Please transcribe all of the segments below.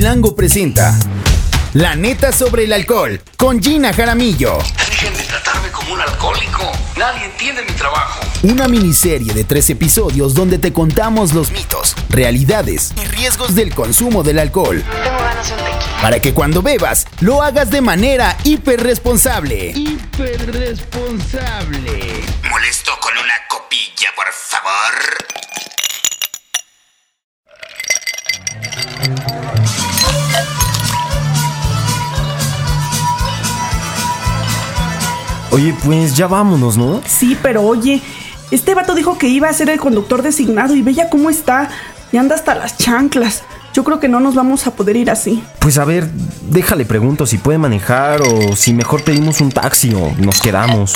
Chilango presenta La neta sobre el alcohol con Gina Jaramillo. Dejen de tratarme como un alcohólico. Nadie entiende mi trabajo. Una miniserie de tres episodios donde te contamos los mitos, realidades y riesgos del consumo del alcohol. Tengo ganas de un tequila. Para que cuando bebas lo hagas de manera hiperresponsable. Hiperresponsable. Molesto con una copilla, por favor. Oye, pues ya vámonos, ¿no? Sí, pero oye, este vato dijo que iba a ser el conductor designado y ve ya cómo está. Y anda hasta las chanclas. Yo creo que no nos vamos a poder ir así. Pues a ver, déjale pregunto si puede manejar o si mejor pedimos un taxi o nos quedamos.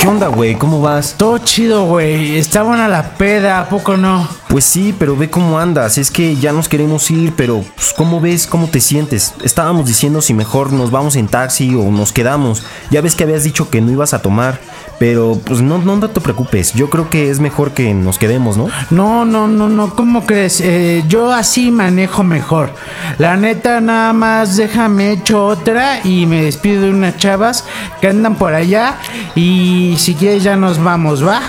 ¿Qué onda, güey? ¿Cómo vas? Todo chido, güey. Está buena la peda, ¿a poco no? Pues sí, pero ve cómo andas. Es que ya nos queremos ir, pero pues, ¿cómo ves? ¿Cómo te sientes? Estábamos diciendo si mejor nos vamos en taxi o nos quedamos. Ya ves que habías dicho que no ibas a tomar, pero pues no, no te preocupes. Yo creo que es mejor que nos quedemos, ¿no? No, no, no, no. ¿Cómo crees? Eh, yo así manejo mejor. La neta, nada más déjame hecho otra y me despido de unas chavas que andan por allá. Y si quieres, ya nos vamos, ¿va?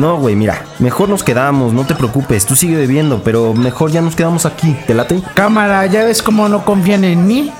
No, güey, mira, mejor nos quedamos, no te preocupes, tú sigue bebiendo, pero mejor ya nos quedamos aquí, ¿te late? Cámara, ¿ya ves cómo no confían en mí?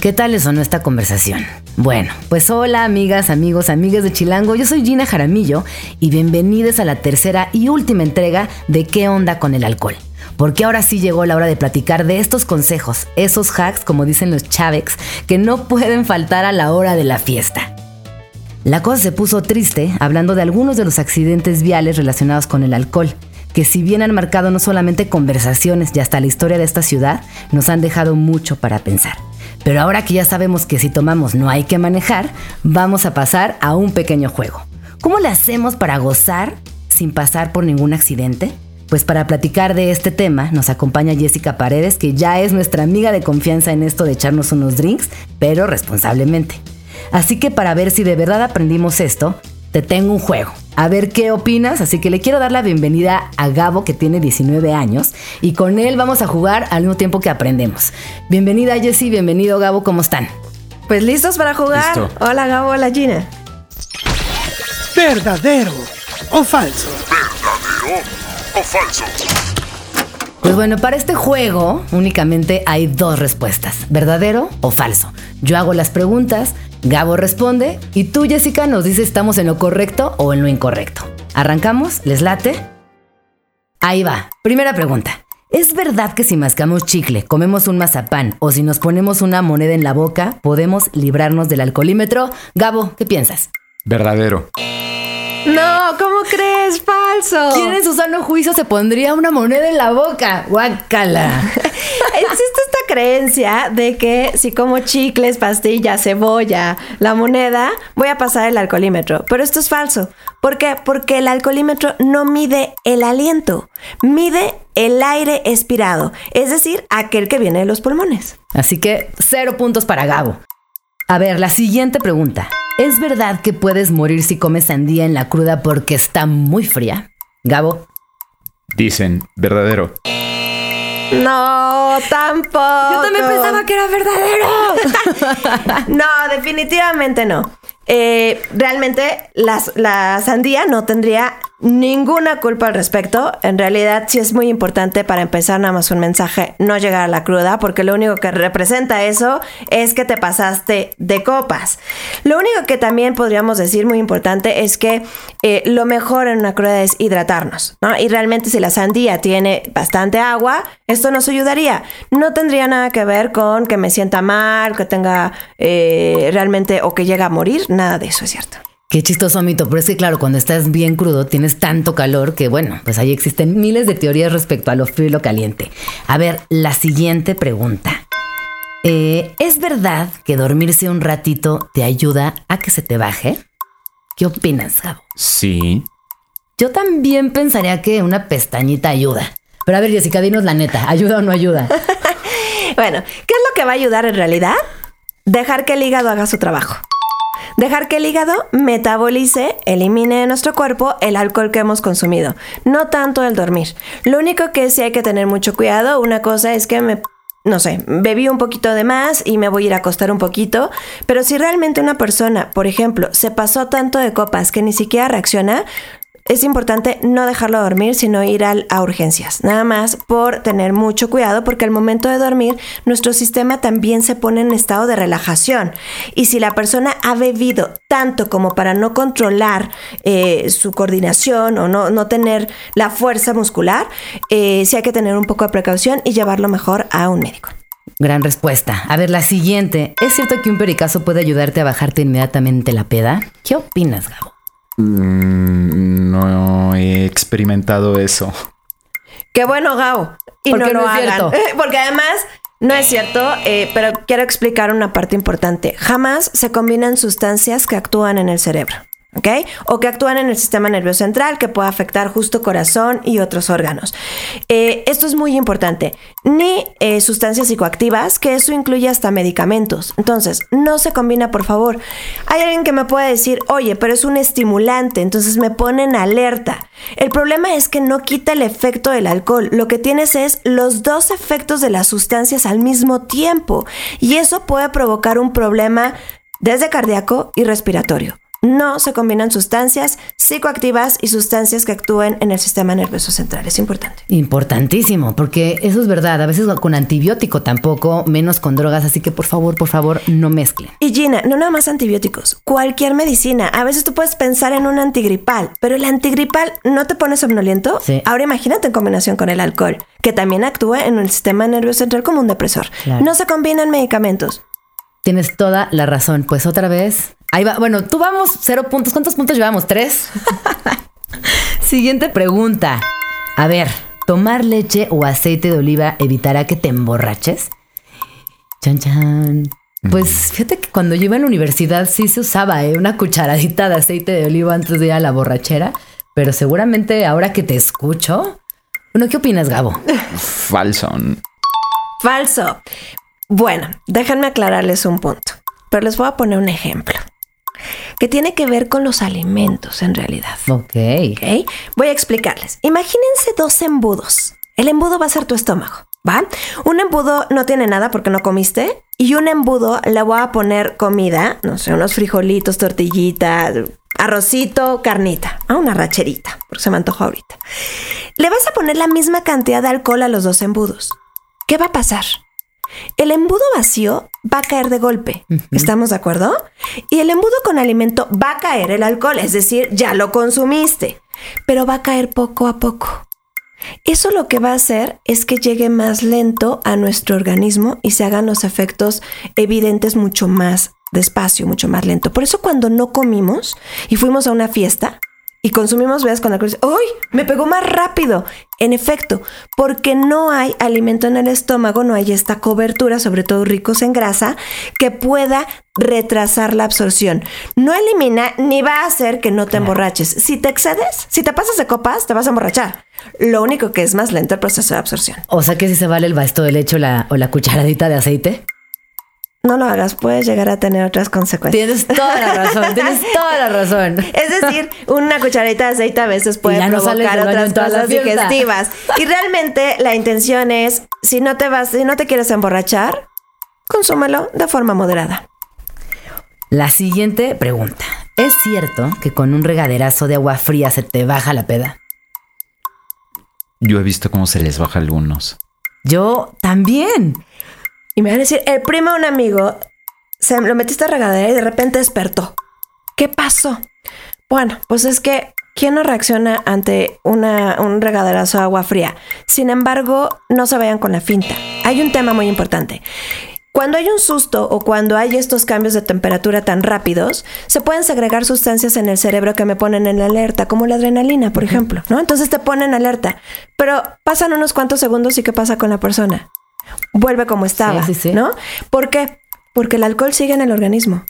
¿Qué tal les sonó esta conversación? Bueno, pues hola amigas, amigos, amigas de Chilango, yo soy Gina Jaramillo y bienvenidos a la tercera y última entrega de ¿Qué onda con el alcohol? Porque ahora sí llegó la hora de platicar de estos consejos, esos hacks, como dicen los chavex, que no pueden faltar a la hora de la fiesta. La cosa se puso triste hablando de algunos de los accidentes viales relacionados con el alcohol, que si bien han marcado no solamente conversaciones y hasta la historia de esta ciudad, nos han dejado mucho para pensar. Pero ahora que ya sabemos que si tomamos no hay que manejar, vamos a pasar a un pequeño juego. ¿Cómo le hacemos para gozar sin pasar por ningún accidente? Pues para platicar de este tema nos acompaña Jessica Paredes, que ya es nuestra amiga de confianza en esto de echarnos unos drinks, pero responsablemente. Así que para ver si de verdad aprendimos esto, te tengo un juego. A ver qué opinas, así que le quiero dar la bienvenida a Gabo que tiene 19 años y con él vamos a jugar al mismo tiempo que aprendemos. Bienvenida Jessie, bienvenido Gabo, ¿cómo están? Pues listos para jugar. Listo. Hola Gabo, hola Gina. ¿Verdadero o falso? Pues bueno, para este juego únicamente hay dos respuestas, verdadero o falso. Yo hago las preguntas, Gabo responde y tú Jessica nos dice si estamos en lo correcto o en lo incorrecto. ¿Arrancamos? ¿Les late? Ahí va. Primera pregunta. ¿Es verdad que si mascamos chicle, comemos un mazapán o si nos ponemos una moneda en la boca, podemos librarnos del alcoholímetro? Gabo, ¿qué piensas? Verdadero. No, ¿cómo crees? Falso. ¿Quién en su sano juicio se pondría una moneda en la boca? Guácala. Existe esta creencia de que si como chicles, pastillas, cebolla, la moneda, voy a pasar el alcoholímetro. Pero esto es falso. ¿Por qué? Porque el alcoholímetro no mide el aliento, mide el aire expirado, es decir, aquel que viene de los pulmones. Así que cero puntos para Gabo. A ver, la siguiente pregunta. ¿Es verdad que puedes morir si comes sandía en la cruda porque está muy fría? Gabo. Dicen, verdadero. No, tampoco. Yo también pensaba que era verdadero. no, definitivamente no. Eh, realmente las- la sandía no tendría ninguna culpa al respecto. En realidad sí es muy importante para empezar nada más un mensaje, no llegar a la cruda, porque lo único que representa eso es que te pasaste de copas. Lo único que también podríamos decir muy importante es que eh, lo mejor en una cruda es hidratarnos, ¿no? Y realmente si la sandía tiene bastante agua, esto nos ayudaría. No tendría nada que ver con que me sienta mal, que tenga eh, realmente o que llegue a morir, nada de eso es cierto. Qué chistoso mito, pero es que claro, cuando estás bien crudo tienes tanto calor que bueno, pues ahí existen miles de teorías respecto a lo frío y lo caliente. A ver, la siguiente pregunta. Eh, ¿Es verdad que dormirse un ratito te ayuda a que se te baje? ¿Qué opinas, Gabo? Sí. Yo también pensaría que una pestañita ayuda. Pero a ver, Jessica, dinos la neta, ¿ayuda o no ayuda? Bueno, ¿qué es lo que va a ayudar en realidad? Dejar que el hígado haga su trabajo. Dejar que el hígado metabolice, elimine de nuestro cuerpo el alcohol que hemos consumido. No tanto el dormir. Lo único que sí hay que tener mucho cuidado, una cosa es que me no sé, bebí un poquito de más y me voy a ir a acostar un poquito, pero si realmente una persona, por ejemplo, se pasó tanto de copas que ni siquiera reacciona, es importante no dejarlo dormir, sino ir al- a urgencias. Nada más por tener mucho cuidado, porque al momento de dormir, nuestro sistema también se pone en estado de relajación. Y si la persona ha bebido tanto como para no controlar eh, su coordinación o no, no tener la fuerza muscular, eh, sí hay que tener un poco de precaución y llevarlo mejor a un médico. Gran respuesta. A ver, la siguiente. ¿Es cierto que un pericazo puede ayudarte a bajarte inmediatamente la peda? ¿Qué opinas, Gabo? Mm, no he experimentado eso. Qué bueno, Gao. Y Porque no lo no es hagan. cierto. Porque además, no es cierto, eh, pero quiero explicar una parte importante. Jamás se combinan sustancias que actúan en el cerebro. ¿Ok? O que actúan en el sistema nervioso central, que puede afectar justo corazón y otros órganos. Eh, esto es muy importante. Ni eh, sustancias psicoactivas, que eso incluye hasta medicamentos. Entonces, no se combina, por favor. Hay alguien que me puede decir, oye, pero es un estimulante, entonces me ponen alerta. El problema es que no quita el efecto del alcohol. Lo que tienes es los dos efectos de las sustancias al mismo tiempo. Y eso puede provocar un problema desde cardíaco y respiratorio. No se combinan sustancias psicoactivas y sustancias que actúen en el sistema nervioso central. Es importante. Importantísimo, porque eso es verdad. A veces con antibiótico tampoco, menos con drogas. Así que por favor, por favor, no mezclen. Y Gina, no nada más antibióticos, cualquier medicina. A veces tú puedes pensar en un antigripal, pero el antigripal no te pone somnoliento. Sí. Ahora imagínate en combinación con el alcohol, que también actúa en el sistema nervioso central como un depresor. Claro. No se combinan medicamentos. Tienes toda la razón. Pues otra vez. Ahí va. Bueno, tú vamos cero puntos. ¿Cuántos puntos llevamos? ¿Tres? Siguiente pregunta. A ver, ¿tomar leche o aceite de oliva evitará que te emborraches? Chan, chan. Pues fíjate que cuando yo iba a la universidad sí se usaba ¿eh? una cucharadita de aceite de oliva antes de ir a la borrachera, pero seguramente ahora que te escucho. Bueno, ¿qué opinas, Gabo? Falso. Falso. Bueno, déjenme aclararles un punto, pero les voy a poner un ejemplo que tiene que ver con los alimentos en realidad. Ok. Voy a explicarles. Imagínense dos embudos. El embudo va a ser tu estómago, ¿va? Un embudo no tiene nada porque no comiste. Y un embudo le voy a poner comida, no sé, unos frijolitos, tortillita, arrocito, carnita, a una racherita, porque se me antojó ahorita. Le vas a poner la misma cantidad de alcohol a los dos embudos. ¿Qué va a pasar? El embudo vacío va a caer de golpe. ¿Estamos de acuerdo? Y el embudo con alimento va a caer el alcohol, es decir, ya lo consumiste, pero va a caer poco a poco. Eso lo que va a hacer es que llegue más lento a nuestro organismo y se hagan los efectos evidentes mucho más despacio, mucho más lento. Por eso cuando no comimos y fuimos a una fiesta y consumimos bebidas con alcohol, ¡ay! Me pegó más rápido. En efecto, porque no hay alimento en el estómago, no hay esta cobertura, sobre todo ricos en grasa, que pueda retrasar la absorción. No elimina ni va a hacer que no te emborraches. Si te excedes, si te pasas de copas, te vas a emborrachar. Lo único que es más lento el proceso de absorción. O sea que si se vale el basto de leche o la, o la cucharadita de aceite. No lo hagas, puedes llegar a tener otras consecuencias. Tienes toda la razón, tienes toda la razón. Es decir, una cucharadita de aceite a veces puede no provocar otras cosas digestivas. Y realmente la intención es, si no te vas, si no te quieres emborrachar, consúmelo de forma moderada. La siguiente pregunta. ¿Es cierto que con un regaderazo de agua fría se te baja la peda? Yo he visto cómo se les baja a algunos. Yo también. Y me van a decir, el primo de un amigo se lo metiste a regadera y de repente despertó. ¿Qué pasó? Bueno, pues es que ¿quién no reacciona ante una, un regaderazo de agua fría? Sin embargo, no se vayan con la finta. Hay un tema muy importante. Cuando hay un susto o cuando hay estos cambios de temperatura tan rápidos, se pueden segregar sustancias en el cerebro que me ponen en alerta, como la adrenalina, por ejemplo, ¿no? Entonces te ponen alerta. Pero pasan unos cuantos segundos y ¿qué pasa con la persona? Vuelve como estaba, Sí, sí, sí. ¿no? ¿Por qué? Porque el alcohol sigue en el organismo.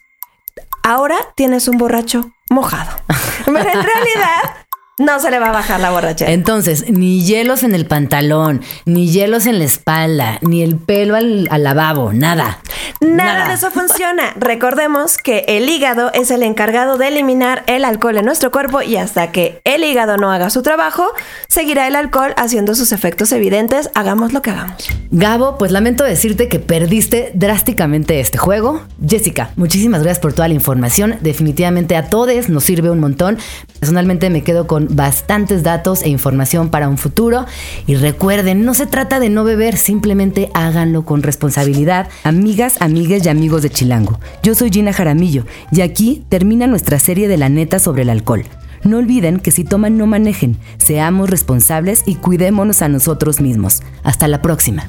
Ahora tienes un borracho mojado. Pero en realidad no se le va a bajar la borrachera. Entonces, ni hielos en el pantalón, ni hielos en la espalda, ni el pelo al, al lavabo, nada. Nada, de eso funciona. Recordemos que el hígado es el encargado de eliminar el alcohol en nuestro cuerpo y hasta que el hígado no haga su trabajo, seguirá el alcohol haciendo sus efectos evidentes, hagamos lo que hagamos. Gabo, pues lamento decirte que perdiste drásticamente este juego. Jessica, muchísimas gracias por toda la información. Definitivamente a todos nos sirve un montón. Personalmente me quedo con bastantes datos e información para un futuro. Y recuerden, no se trata de no beber, simplemente háganlo con responsabilidad. Amigas, amigues y amigos de Chilango, yo soy Gina Jaramillo y aquí termina nuestra serie de la neta sobre el alcohol. No olviden que si toman no manejen, seamos responsables y cuidémonos a nosotros mismos. Hasta la próxima.